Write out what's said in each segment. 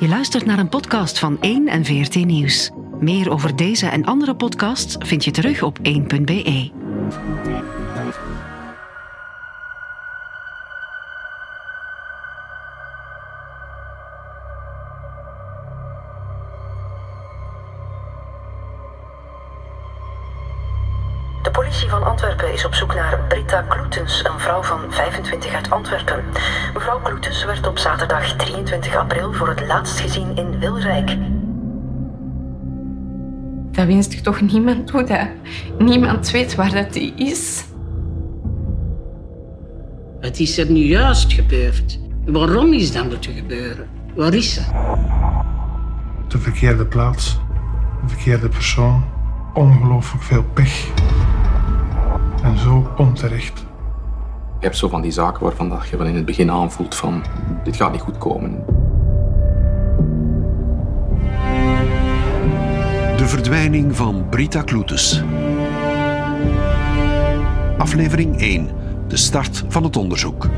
Je luistert naar een podcast van 1 en VRT Nieuws. Meer over deze en andere podcasts vind je terug op 1.be. De politie van Antwerpen is op zoek naar Britta Een vrouw van 25 uit Antwerpen. Mevrouw Kloetens werd op zaterdag 23 april voor het laatst gezien in Wilrijk. Dat wens ik toch niemand toe, dat niemand weet waar dat die is. Het is er nu juist gebeurd. Waarom is dat moeten gebeuren? Waar is ze? de verkeerde plaats, de verkeerde persoon, ongelooflijk veel pech. En zo onterecht. Je hebt zo van die zaken waarvan dat je van in het begin aanvoelt van dit gaat niet goed komen. De verdwijning van Brita Kloetes. Aflevering 1. De start van het onderzoek.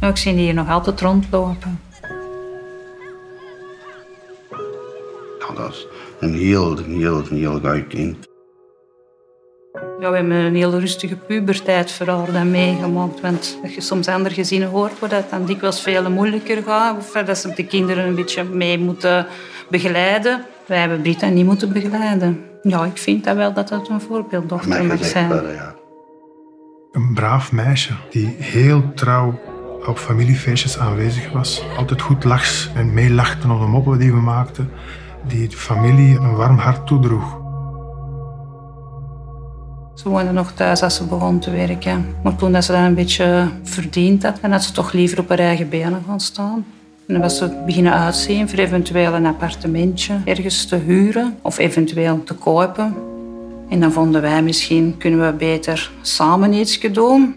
Nou, ik zie die hier nog altijd rondlopen. Een heel, een heel, een heel gaaf kind. Ja, we hebben een heel rustige puberteit voor haar dan meegemaakt. Want als je soms andere gezinnen hoort, waar dat dan dikwijls veel moeilijker gaat. Of dat ze de kinderen een beetje mee moeten begeleiden. Wij hebben Brita niet moeten begeleiden. Ja, ik vind dat wel dat dat een voorbeelddochter mag zijn. ja. Een braaf meisje die heel trouw op familiefeestjes aanwezig was. Altijd goed lachs en meelachte om de moppen die we maakten. Die de familie een warm hart toedroeg. Ze woonde nog thuis als ze begon te werken. Maar toen dat ze dat een beetje verdiend had, dan had ze toch liever op haar eigen benen gaan staan. En dan was ze beginnen uitzien voor eventueel een appartementje ergens te huren of eventueel te kopen. En dan vonden wij misschien kunnen we beter samen iets doen.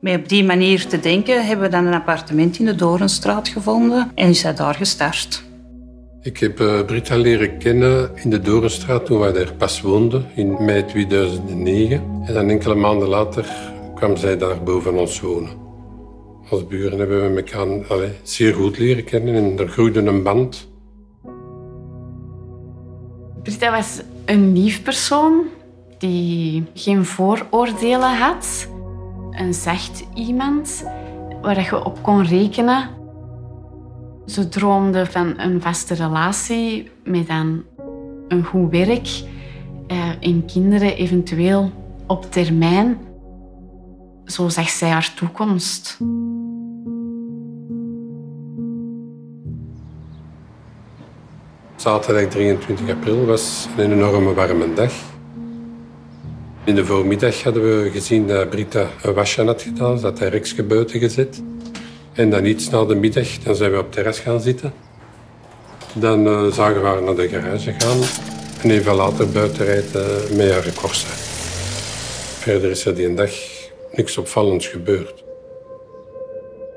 Met op die manier te denken hebben we dan een appartement in de Dorenstraat gevonden en is zij daar gestart. Ik heb eh, Britta leren kennen in de Dorenstraat toen wij daar pas woonden, in mei 2009. En dan enkele maanden later kwam zij daar boven ons wonen. Als buren hebben we elkaar allee, zeer goed leren kennen en er groeide een band. Britta was een lief persoon die geen vooroordelen had. Een zacht iemand waar je op kon rekenen. Ze droomde van een vaste relatie met een goed werk eh, en kinderen eventueel op termijn. Zo zag zij haar toekomst. Zaterdag 23 april was een enorme warme dag. In de voormiddag hadden we gezien dat Britta een wasje had gedaan. Ze had haar reksje buiten gezet. En dan iets na de middag dan zijn we op het terras gaan zitten. Dan eh, zagen we haar naar de garage gaan. En even later buiten rijden met haar Corsa. Verder is er die dag niks opvallends gebeurd.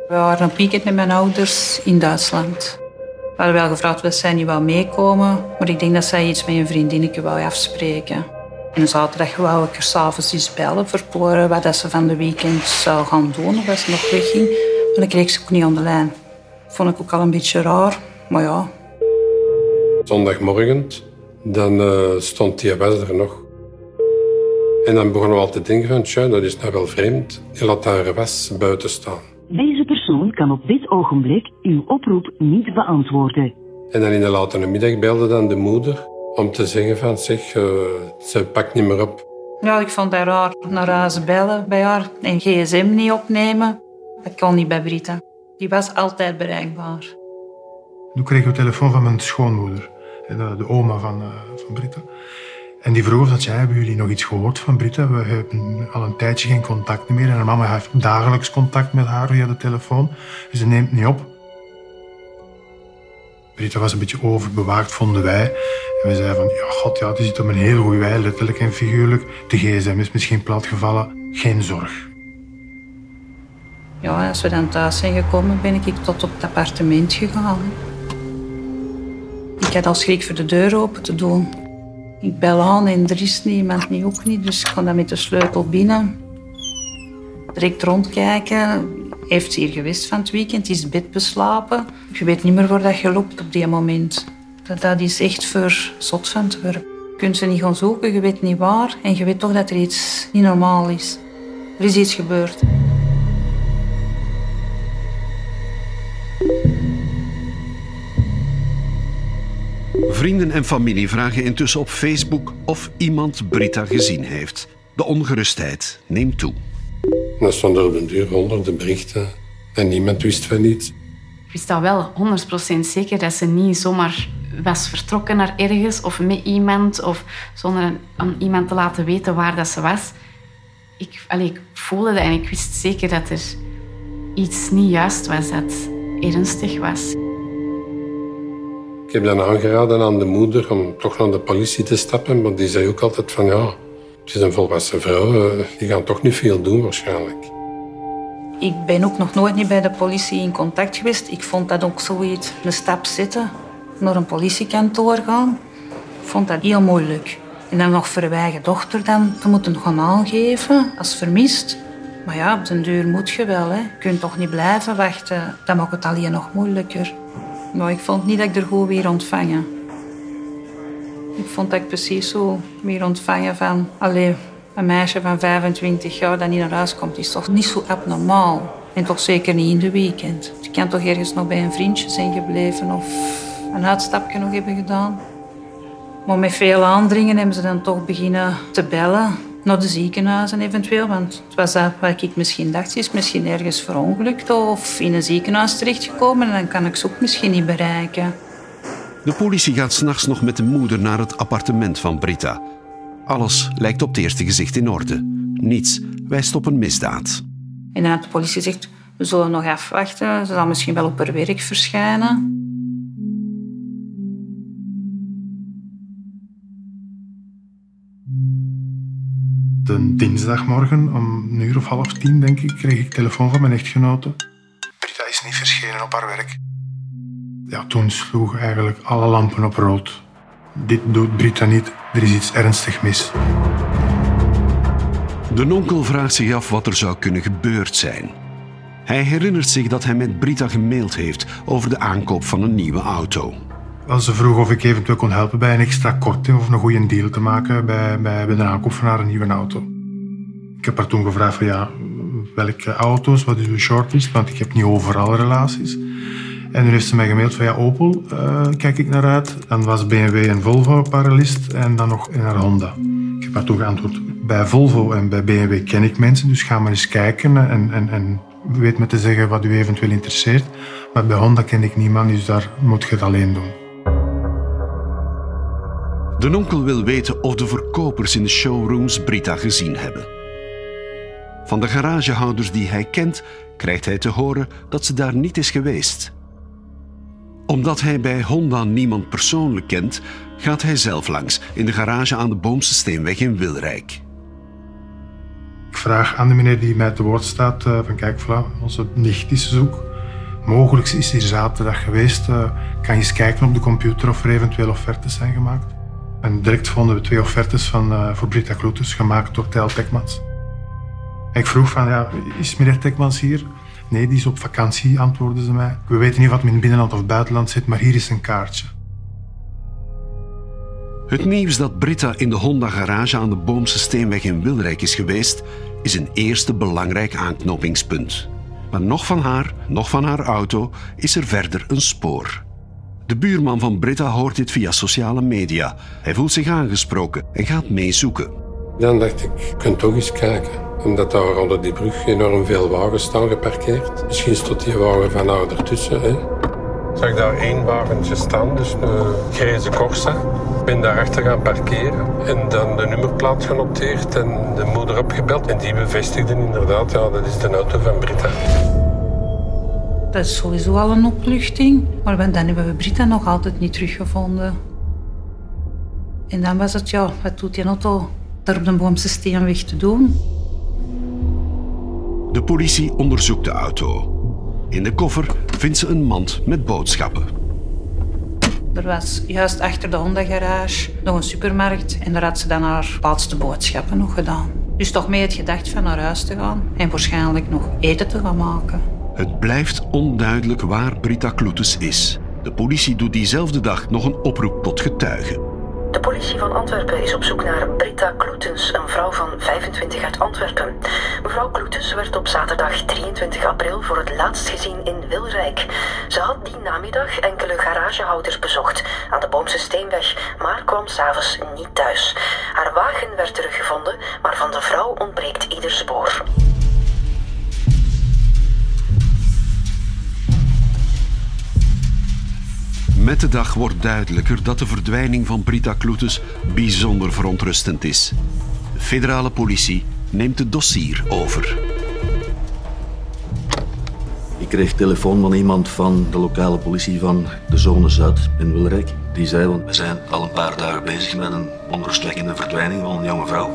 We waren op weekend met mijn ouders in Duitsland. We hadden wel gevraagd of zij niet wou meekomen, maar ik denk dat zij iets met een vriendinnetje wou afspreken. En zaterdag wou ik er s'avonds eens bellen horen wat dat ze van de weekend zou gaan doen of als ze nog wegging. Maar dan kreeg ze ook niet aan de lijn. Vond ik ook al een beetje raar, maar ja. Zondagmorgen, dan eh, stond die was er nog. En dan begonnen we al te denken van, tja, dat is nou wel vreemd. Die laat haar was buiten staan. Deze persoon kan op dit ogenblik uw oproep niet beantwoorden. En dan in de late middag belde dan de moeder om te zeggen van, zeg, eh, ze pakt niet meer op. Ja, ik vond het raar naar huis bellen bij haar en gsm niet opnemen. Dat kon niet bij Brita. Die was altijd bereikbaar. Toen kreeg ik de telefoon van mijn schoonmoeder, de, de oma van, eh, van Britta. En die vroeg of dat zij, hebben jullie nog iets gehoord van Britta? We hebben al een tijdje geen contact meer. En haar mama heeft dagelijks contact met haar via de telefoon. Ze neemt niet op. Britta was een beetje overbewaakt, vonden wij. En we zeiden van, ja, god, ja, die zit op een heel goede wij, letterlijk en figuurlijk. De gsm is misschien platgevallen. Geen zorg. Ja, als we dan thuis zijn gekomen, ben ik tot op het appartement gegaan. Ik had al schrik voor de deur open te doen. Ik bel aan en er is niemand, niet ook niet. Dus ik ga dan met de sleutel binnen. Direct rondkijken. Heeft ze hier geweest van het weekend, is bed beslapen. Je weet niet meer waar dat je loopt op die moment. Dat, dat is echt voor zot van te worden. Je kunt ze niet gaan zoeken, je weet niet waar. En je weet toch dat er iets niet normaal is. Er is iets gebeurd. Vrienden en familie vragen intussen op Facebook of iemand Britta gezien heeft. De ongerustheid neemt toe. Dan stonden er op een duur honderden berichten en niemand wist van iets. Ik wist al wel 100% zeker dat ze niet zomaar was vertrokken naar ergens of met iemand of zonder aan iemand te laten weten waar dat ze was. Ik, allee, ik voelde dat en ik wist zeker dat er iets niet juist was, dat ernstig was. Ik heb dan aangeraden aan de moeder om toch naar de politie te stappen, maar die zei ook altijd van ja, het is een volwassen vrouw, eh, die gaan toch niet veel doen waarschijnlijk. Ik ben ook nog nooit niet bij de politie in contact geweest. Ik vond dat ook zoiets, een stap zetten, naar een politiekantoor gaan. Ik vond dat heel moeilijk. En dan nog voor dochter dan te moeten gaan aangeven als vermist. Maar ja, op den duur moet je wel. Hè. Je kunt toch niet blijven wachten. Dat maakt het alleen nog moeilijker. Maar ik vond niet dat ik er goed weer ontvangen. Ik vond dat ik precies zo weer ontvangen van... Allee, een meisje van 25 jaar dat niet naar huis komt, is toch niet zo abnormaal. En toch zeker niet in de weekend. Je kan toch ergens nog bij een vriendje zijn gebleven of een uitstapje nog hebben gedaan. Maar met veel aandringen hebben ze dan toch beginnen te bellen naar de ziekenhuizen eventueel. Want het was dat wat ik misschien dacht, ze is misschien ergens verongelukt of in een ziekenhuis terechtgekomen en dan kan ik ze ook misschien niet bereiken. De politie gaat s'nachts nog met de moeder naar het appartement van Britta. Alles lijkt op het eerste gezicht in orde. Niets wijst op een misdaad. En dan had de politie gezegd, we zullen nog afwachten. Ze zal misschien wel op haar werk verschijnen. De dinsdagmorgen om een uur of half tien, denk ik, kreeg ik telefoon van mijn echtgenote. Britta is niet verschenen op haar werk. Ja, toen sloegen eigenlijk alle lampen op rood. Dit doet Britta niet, er is iets ernstig mis. De nonkel vraagt zich af wat er zou kunnen gebeurd zijn. Hij herinnert zich dat hij met Britta gemaild heeft over de aankoop van een nieuwe auto. Als ze vroeg of ik eventueel kon helpen bij een extra korting of een goede deal te maken bij, bij, bij de aankoop van haar nieuwe auto. Ik heb haar toen gevraagd van ja, welke auto's, wat is uw shortlist, want ik heb niet overal relaties. En toen heeft ze mij gemaild van ja, Opel, uh, kijk ik naar uit. Dan was BMW en Volvo op en dan nog naar Honda. Ik heb haar toen geantwoord, bij Volvo en bij BMW ken ik mensen, dus ga maar eens kijken en, en, en weet me te zeggen wat u eventueel interesseert. Maar bij Honda ken ik niemand, dus daar moet je het alleen doen. De nonkel wil weten of de verkopers in de showrooms Brita gezien hebben. Van de garagehouders die hij kent, krijgt hij te horen dat ze daar niet is geweest. Omdat hij bij Honda niemand persoonlijk kent, gaat hij zelf langs in de garage aan de Boomse Steenweg in Wilrijk. Ik vraag aan de meneer die mij te woord staat: uh, van kijk, onze nicht is zoek. Mogelijk is hier zaterdag geweest. Uh, kan je eens kijken op de computer of er eventueel offertes zijn gemaakt. En direct vonden we twee offertes van, uh, voor Britta Kloeters, gemaakt door Tel Tekmans. Ik vroeg van, ja, is meneer Tekmans hier? Nee, die is op vakantie, antwoordden ze mij. We weten niet wat in binnenland of buitenland zit, maar hier is een kaartje. Het nieuws dat Britta in de Honda-garage aan de Boomse Steenweg in Wilrijk is geweest, is een eerste belangrijk aanknopingspunt. Maar nog van haar, nog van haar auto, is er verder een spoor. De buurman van Britta hoort dit via sociale media. Hij voelt zich aangesproken en gaat meezoeken. Dan dacht ik, je kunt toch eens kijken. Omdat daar onder die brug enorm veel wagens staan geparkeerd. Misschien stond die wagen van haar ertussen. Hè? Zag ik daar één wagentje staan, dus een grijze Corsa. Ik ben daarachter gaan parkeren en dan de nummerplaat genoteerd en de moeder opgebeld. En die bevestigde inderdaad, ja, dat is de auto van Britta. Dat is sowieso al een opluchting. Maar dan hebben we Britta nog altijd niet teruggevonden. En dan was het, ja, wat doet die auto daar op de Boomse Steenweg te doen? De politie onderzoekt de auto. In de koffer vindt ze een mand met boodschappen. Er was juist achter de Honda-garage nog een supermarkt en daar had ze dan haar laatste boodschappen nog gedaan. Dus toch mee het gedacht van naar huis te gaan en waarschijnlijk nog eten te gaan maken. Het blijft onduidelijk waar Brita Kloetes is. De politie doet diezelfde dag nog een oproep tot getuigen. De politie van Antwerpen is op zoek naar Britta Kloetens, een vrouw van 25 uit Antwerpen. Mevrouw Kloetens werd op zaterdag 23 april voor het laatst gezien in Wilrijk. Ze had die namiddag enkele garagehouders bezocht aan de Boomse Steenweg, maar kwam s'avonds niet thuis. Haar wagen werd teruggevonden, maar van de vrouw ontbreekt ieder spoor. Met de dag wordt duidelijker dat de verdwijning van Brita Kloetes bijzonder verontrustend is. De federale politie neemt het dossier over. Ik kreeg telefoon van iemand van de lokale politie van de zone Zuid in Wilrijk. Die zei, want we zijn al een paar dagen bezig met een onrustwekkende verdwijning van een jonge vrouw.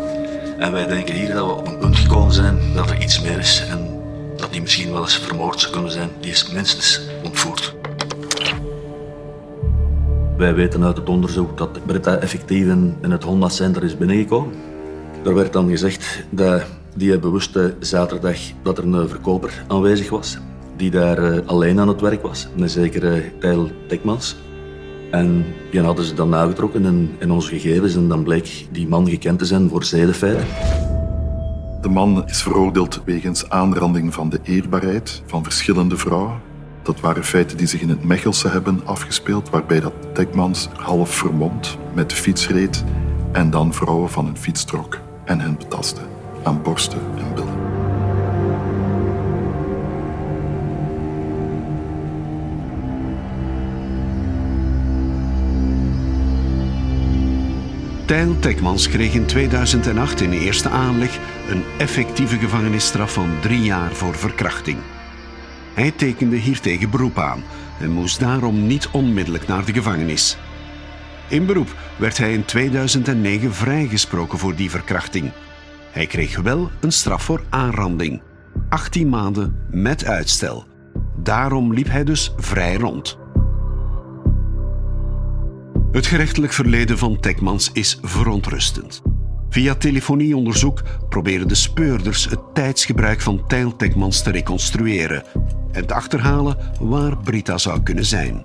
En wij denken hier dat we op een punt gekomen zijn dat er iets meer is. En dat die misschien wel eens vermoord zou kunnen zijn. Die is minstens ontvoerd. Wij weten uit het onderzoek dat Britta effectief in, het Honda Center is binnengekomen. Er werd dan gezegd dat die bewuste zaterdag dat er een verkoper aanwezig was. Die daar uh, alleen aan het werk was. Een zekere Tijl Tekmans. En die hadden ze dan nagetrokken in, in onze gegevens. En dan bleek die man gekend te zijn voor zedenfeiten. De man is veroordeeld wegens aanranding van de eerbaarheid van verschillende vrouwen. Dat waren feiten die zich in het Mechelse hebben afgespeeld, waarbij dat Tekmans half vermomd met de fiets reed en dan vrouwen van een fiets trok en hen betastte aan borsten en billen. Tijl Tekmans kreeg in 2008 in de eerste aanleg een effectieve gevangenisstraf van drie jaar voor verkrachting. Hij tekende hiertegen beroep aan en moest daarom niet onmiddellijk naar de gevangenis. In beroep werd hij in 2009 vrijgesproken voor die verkrachting. Hij kreeg wel een straf voor aanranding. 18 maanden met uitstel. Daarom liep hij dus vrij rond. Het gerechtelijk verleden van Tekmans is verontrustend. Via telefonieonderzoek proberen de speurders het tijdsgebruik van Tijl Tekmans te reconstrueren en te achterhalen waar Brita zou kunnen zijn.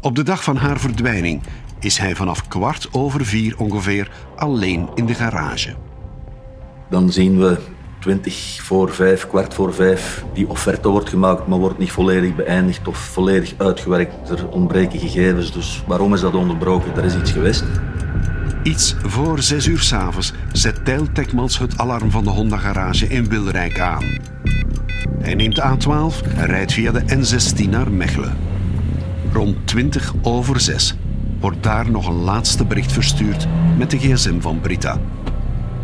Op de dag van haar verdwijning is hij vanaf kwart over vier ongeveer alleen in de garage. Dan zien we 20 voor 5, kwart voor 5, die offerte wordt gemaakt, maar wordt niet volledig beëindigd of volledig uitgewerkt. Er ontbreken gegevens, dus waarom is dat onderbroken? Er is iets geweest. Iets voor 6 uur s'avonds zet Tijl Tekmans het alarm van de Honda-garage in Wilrijk aan. Hij neemt de A12 en rijdt via de N16 naar Mechelen. Rond 20 over 6 wordt daar nog een laatste bericht verstuurd met de gsm van Brita.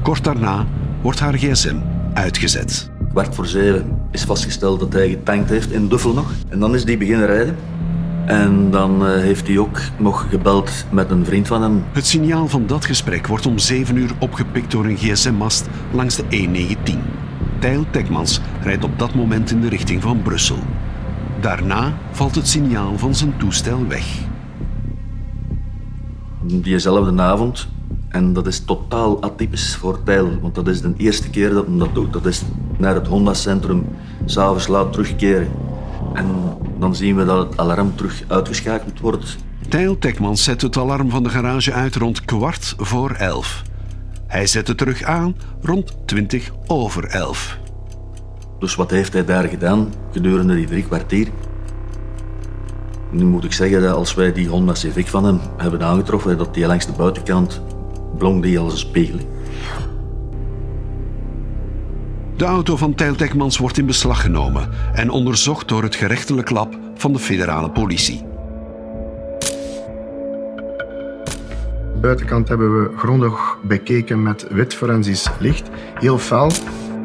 Kort daarna wordt haar gsm uitgezet. Kwart voor zeven is vastgesteld dat hij getankt heeft in Duffel nog. En dan is hij beginnen rijden. En dan eh, heeft hij ook nog gebeld met een vriend van hem. Het signaal van dat gesprek wordt om 7 uur opgepikt door een gsm-mast langs de E19. Tijl Tekmans rijdt op dat moment in de richting van Brussel. Daarna valt het signaal van zijn toestel weg. Diezelfde avond, en dat is totaal atypisch voor Tijl, want dat is de eerste keer dat hij dat doet. Dat is naar het Honda-centrum s'avonds laat terugkeren. En dan zien we dat het alarm terug uitgeschakeld wordt. Tijl Tekmans zet het alarm van de garage uit rond kwart voor elf. Hij zet het terug aan rond 20 over 11. Dus wat heeft hij daar gedaan gedurende die drie kwartier? Nu moet ik zeggen dat als wij die Honda Civic van hem hebben aangetroffen, dat die langs de buitenkant blonk die als een spiegel. De auto van Tijl wordt in beslag genomen en onderzocht door het gerechtelijk lab van de federale politie. Buitenkant hebben we grondig bekeken met wit forensisch licht, heel fel.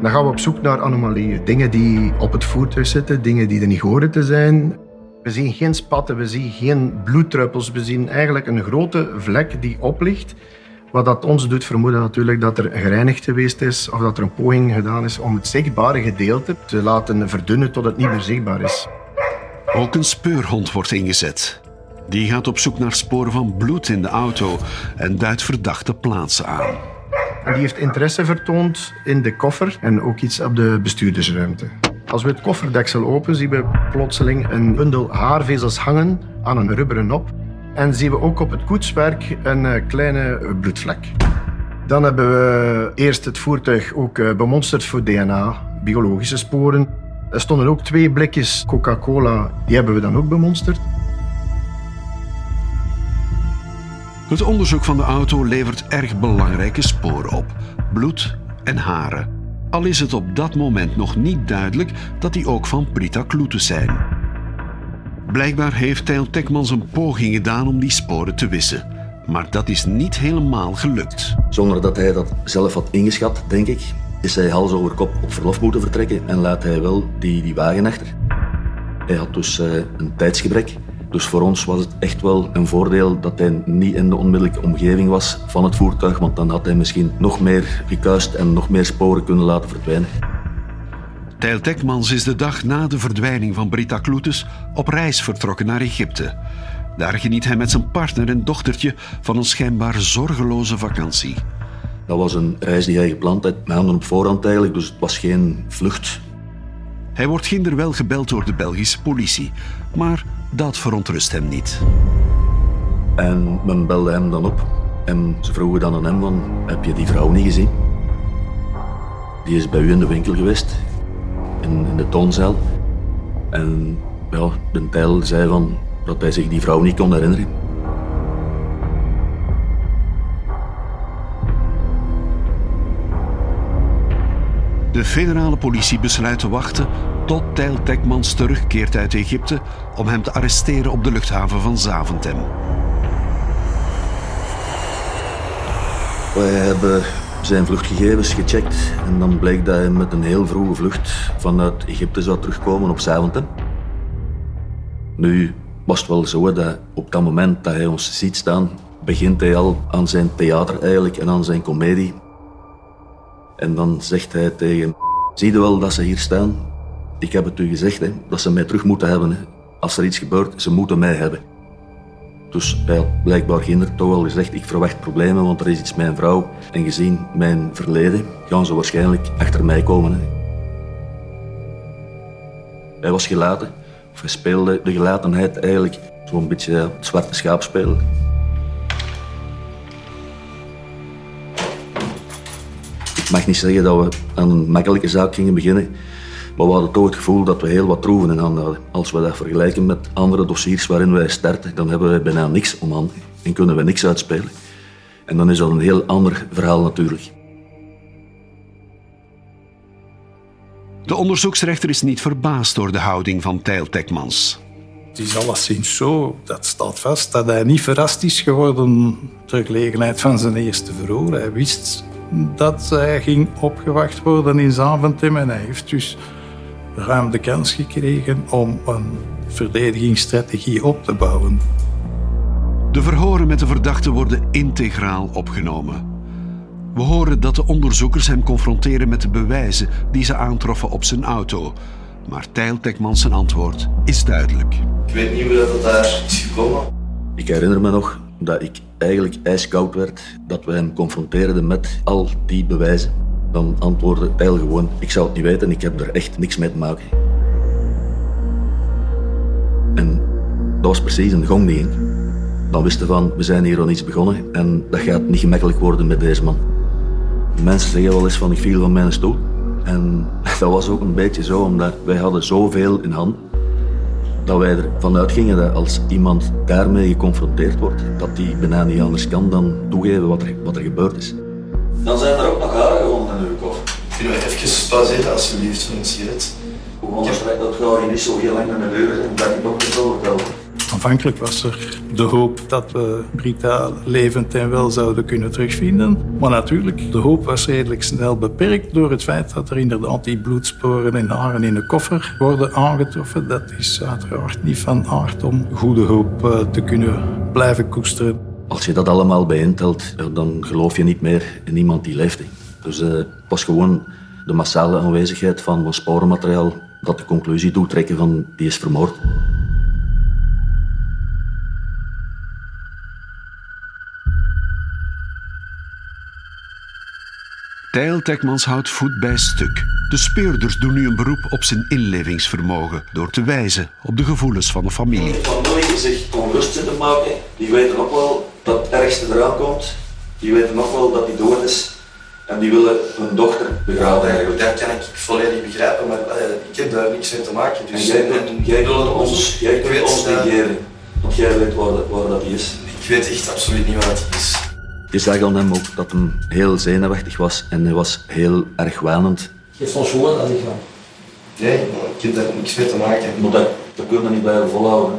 Dan gaan we op zoek naar anomalieën. Dingen die op het voertuig zitten, dingen die er niet horen te zijn. We zien geen spatten, we zien geen bloeddruppels. We zien eigenlijk een grote vlek die oplicht. Wat dat ons doet vermoeden natuurlijk dat er gereinigd geweest is of dat er een poging gedaan is om het zichtbare gedeelte te laten verdunnen tot het niet meer zichtbaar is. Ook een speurhond wordt ingezet. Die gaat op zoek naar sporen van bloed in de auto en duidt verdachte plaatsen aan. Die heeft interesse vertoond in de koffer en ook iets op de bestuurdersruimte. Als we het kofferdeksel open, zien we plotseling een bundel haarvezels hangen aan een rubberen nop. En zien we ook op het koetswerk een eh, kleine bloedvlek. Dan hebben we eerst het voertuig ook eh, bemonsterd voor DNA, biologische sporen. Er stonden ook twee blikjes Coca-Cola, die hebben we dan ook bemonsterd. Het onderzoek van de auto levert erg belangrijke sporen op: bloed en haren. Al is het op dat moment nog niet duidelijk dat die ook van Brita Kloete zijn. Blijkbaar heeft Tijl Tekmans een poging gedaan om die sporen te wissen. Maar dat is niet helemaal gelukt. Zonder dat hij dat zelf had ingeschat, denk ik, is hij hals over kop op verlof moeten vertrekken en laat hij wel die, die wagen achter. Hij had dus uh, een tijdsgebrek. Dus voor ons was het echt wel een voordeel dat hij niet in de onmiddellijke omgeving was van het voertuig, want dan had hij misschien nog meer gekuist en nog meer sporen kunnen laten verdwijnen. Tijl Tekmans is de dag na de verdwijning van Brita Kloetes op reis vertrokken naar Egypte. Daar geniet hij met zijn partner en dochtertje van een schijnbaar zorgeloze vakantie. Dat was een reis die hij gepland had, met handen op voorhand eigenlijk, dus het was geen vlucht. Hij wordt kinderwel gebeld door de Belgische politie, maar dat verontrust hem niet. En men belde hem dan op en ze vroegen dan aan hem van, heb je die vrouw niet gezien? Die is bij u in de winkel geweest, in, de toonzaal. En ja, de Tijl zei van, dat hij zich die vrouw niet kon herinneren. De federale politie besluit te wachten tot Tijl Tekmans terugkeert uit Egypte om hem te arresteren op de luchthaven van Zaventem. Wij hebben zijn vluchtgegevens gecheckt en dan bleek dat hij met een heel vroege vlucht vanuit Egypte zou terugkomen op Zaventem. Nu was het wel zo dat op dat moment dat hij ons ziet staan, begint hij al aan zijn theater eigenlijk en aan zijn komedie. En dan zegt hij tegen zie je wel dat ze hier staan? Ik heb het u gezegd, hè, dat ze mij terug moeten hebben. Hè. Als er iets gebeurt, ze moeten mij hebben. Dus hij had blijkbaar ginder toch al gezegd, ik verwacht problemen, want er is iets met mijn vrouw. En gezien mijn verleden, gaan ze waarschijnlijk achter mij komen. Hè. Hij was gelaten, of hij speelde de gelatenheid eigenlijk zo'n beetje het zwarte schaap spelen. Ik mag niet zeggen dat we aan een makkelijke zaak gingen beginnen, maar we hadden toch het gevoel dat we heel wat troeven in handen hadden. Als we dat vergelijken met andere dossiers waarin wij starten, dan hebben we bijna niks om handen en kunnen we niks uitspelen. En dan is dat een heel ander verhaal natuurlijk. De onderzoeksrechter is niet verbaasd door de houding van Tijl Tekmans. Het is alleszins zo, dat staat vast, dat hij niet verrast is geworden ter gelegenheid van zijn eerste verhoor. Hij wist dat hij ging opgewacht worden in Zaventem en hij heeft dus ruim de kans gekregen om een verdedigingsstrategie op te bouwen. De verhoren met de verdachte worden integraal opgenomen. We horen dat de onderzoekers hem confronteren met de bewijzen die ze aantroffen op zijn auto. Maar Tijl Tekmans zijn antwoord is duidelijk. Ik weet niet hoe dat daar is gekomen. Ik herinner me nog dat ik eigenlijk ijskoud werd, dat we hem confronteerden met al die bewijzen. Dan antwoordde Tijl gewoon, ik zou het niet weten, ik heb er echt niks mee te maken. En dat was precies een gong die ging. Dan wisten van, we zijn hier aan iets begonnen en dat gaat niet gemakkelijk worden met deze man. Mensen zeggen wel eens van, ik viel van mijn stoel. En dat was ook een beetje zo, omdat wij hadden zoveel in hand dat wij ervan uitgingen dat als iemand daarmee geconfronteerd wordt, dat die bijna niet anders kan dan toegeven wat er, wat er gebeurd is. Dan zijn er ook nog haren gevonden in uw koffer. Kunnen we even pauzeren alsjeblieft voor een sigaret? Hoe onderstreekt dat gewoon niet zo heel lang naar de deur en dat ik nog niet overtelde? Aanvankelijk was er de hoop dat we Brita levend en wel zouden kunnen terugvinden. Maar natuurlijk, de hoop was redelijk snel beperkt door het feit dat er inderdaad die bloedsporen en haren in de koffer worden aangetroffen. Dat is uiteraard niet van aard om goede hoop eh, te kunnen blijven koesteren. Als je dat allemaal bijeentelt, dan geloof je niet meer in iemand die leeft. Dus het was gewoon de massale aanwezigheid van, van sporenmateriaal dat de conclusie doet trekken van die is vermoord. Tijl Tekmans houdt voet bij stuk. De speurders doen nu een beroep op zijn inlevingsvermogen door te wijzen op de gevoelens van de familie. Familie zich onrust zitten maken, die weten ook wel dat het ergste eraan komt. Die weten ook wel dat hij dood is. En die willen hun dochter begraven eigenlijk. Dat kan ik volledig begrijpen, maar eh, ik heb daar niks mee te maken. Dus en jij kunt, jij kunt ons, jij kunt weet, ons negeren. Want jij weet waar, dat- waar dat is. Ik weet echt absoluut niet wat het is. Je zag aan hem ook dat hij heel zenuwachtig was en hij was heel erg wanend. Geef ons gewoon dat ik ga. Nee, maar ik heb daar niks mee te maken. Maar dat, dat kun je niet blijven volhouden.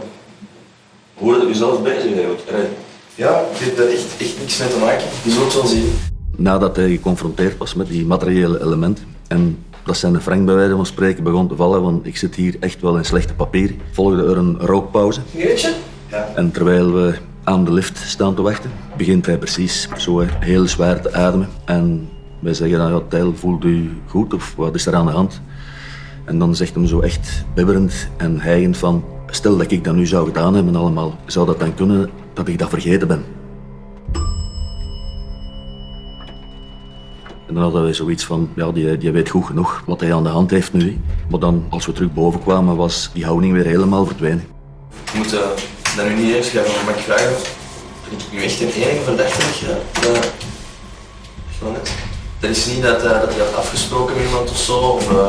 Hoe je jezelf bezig? Allee, Ja, ik heb daar echt, echt niks mee te maken. Je zult wel zien. Nadat hij geconfronteerd was met die materiële elementen en dat zijn Frank bij wijze van spreken begon te vallen, want ik zit hier echt wel in slechte papier, volgde er een rookpauze. Sigaretje? Ja. En terwijl we aan de lift staan te wachten, begint hij precies zo heel zwaar te ademen. En wij zeggen dan, ja, Tijl, voelt u goed of wat is er aan de hand? En dan zegt hem zo echt bibberend en hijgend van, stel dat ik dat nu zou gedaan hebben allemaal, zou dat dan kunnen dat ik dat vergeten ben? En dan hadden wij zoiets van, ja, die, die weet goed genoeg wat hij aan de hand heeft nu. Maar dan, als we terug boven kwamen, was die houding weer helemaal verdwenen. Je moet eh, dat nu niet eens gaan, maar mag ik vragen of ik nu echt een enige verdachte? Dat, is niet dat, eh, dat hij had afgesproken met iemand of zo, of, eh,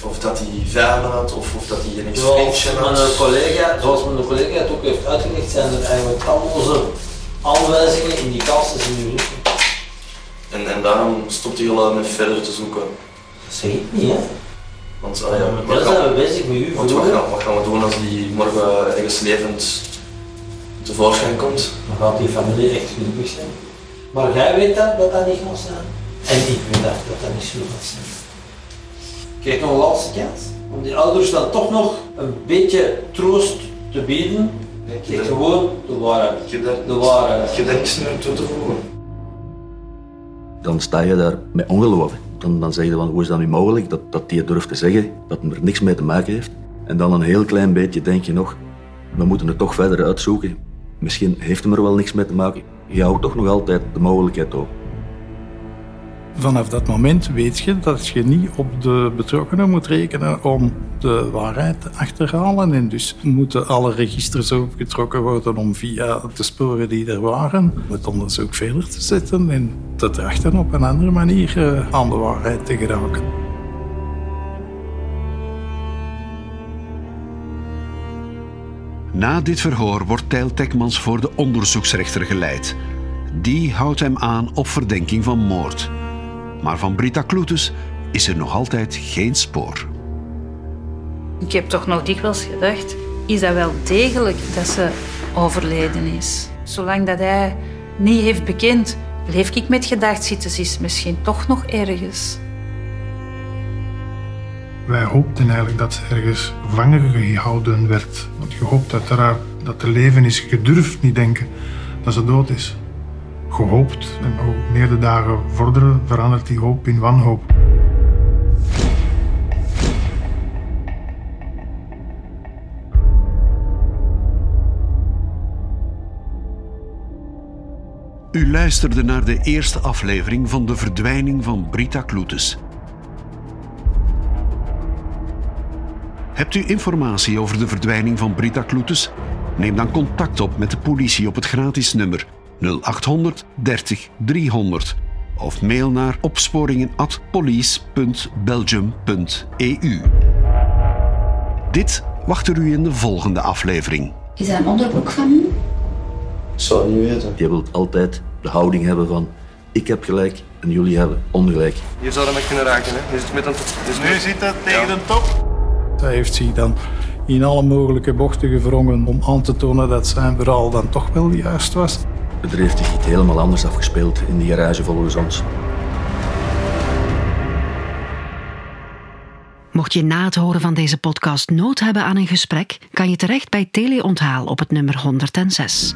of dat hij vijanden had, of, of dat hij een Zoals ex-vriendje mijn had. collega, zoals mijn collega het ook heeft uitgelegd, zijn er eigenlijk talloze aanwijzingen in die kasten in uw rug. En, en daarom stopt hij al met verder te zoeken. Dat zeg ik niet, hè? Want, ah, ja, gaan- zijn we bezig met u Want wat gaan, wat gaan we doen als die morgen ergens levend tevoorschijn komt? Dan gaat die familie echt gelukkig zijn. Maar jij weet dat, dat dat niet gaat zijn. En ik weet dat, dat dat niet zo gaat zijn. Krijg nog een laatste kans. Om die ouders dan toch nog een beetje troost te bieden. Kijk gewoon de waarheid. Ik De waarheid. ik heb daar niks meer aan toe te voegen. dan sta je daar met ongeloof. Dan, dan zeg je van, hoe is dat nu mogelijk dat, dat die durft te zeggen dat hij er niks mee te maken heeft. En dan een heel klein beetje denk je nog, we moeten het toch verder uitzoeken. Misschien heeft hem er wel niks mee te maken. Je houdt toch nog altijd de mogelijkheid open. Vanaf dat moment weet je dat je niet op de betrokkenen moet rekenen om de waarheid te achterhalen. En dus moeten alle registers opgetrokken worden om via de sporen die er waren het onderzoek verder te zetten en te trachten op een andere manier eh, aan de waarheid te geraken. Na dit verhoor wordt Tijl Tekmans voor de onderzoeksrechter geleid. Die houdt hem aan op verdenking van moord. Maar van Brita Kloetus is er nog altijd geen spoor. Ik heb toch nog dikwijls gedacht, is dat wel degelijk dat ze overleden is? Zolang dat hij niet heeft bekend, bleef ik met gedacht zitten, ze is misschien toch nog ergens. Wij hoopten eigenlijk dat ze ergens gevangen gehouden werd. Want je hoopt uiteraard dat er leven is. Je durft niet denken dat ze dood is. Gehoopt. En hoe meer de dagen vorderen, verandert die hoop in wanhoop. U luisterde naar de eerste aflevering van De Verdwijning van Brita Kloetus. Hebt u informatie over de verdwijning van Brita Kloetus? Neem dan contact op met de politie op het gratis nummer 0800 30 300 of mail naar opsporingen@police.belgium.eu. Dit wacht er u in de volgende aflevering. Is dat een onderbroek van u? Ik zou het niet weten. Je wilt altijd de houding hebben van, ik heb gelijk en jullie hebben ongelijk. Hier zou dat me kunnen raken, hè? Nu zit het met een... Dus Nu zit het tegen de top. Zij heeft zich dan in alle mogelijke bochten gewrongen om aan te tonen dat zijn verhaal dan toch wel juist was. Er heeft zich iets helemaal anders afgespeeld in die garage volgens ons. Mocht je na het horen van deze podcast nood hebben aan een gesprek, kan je terecht bij Teleonthaal op het nummer 106.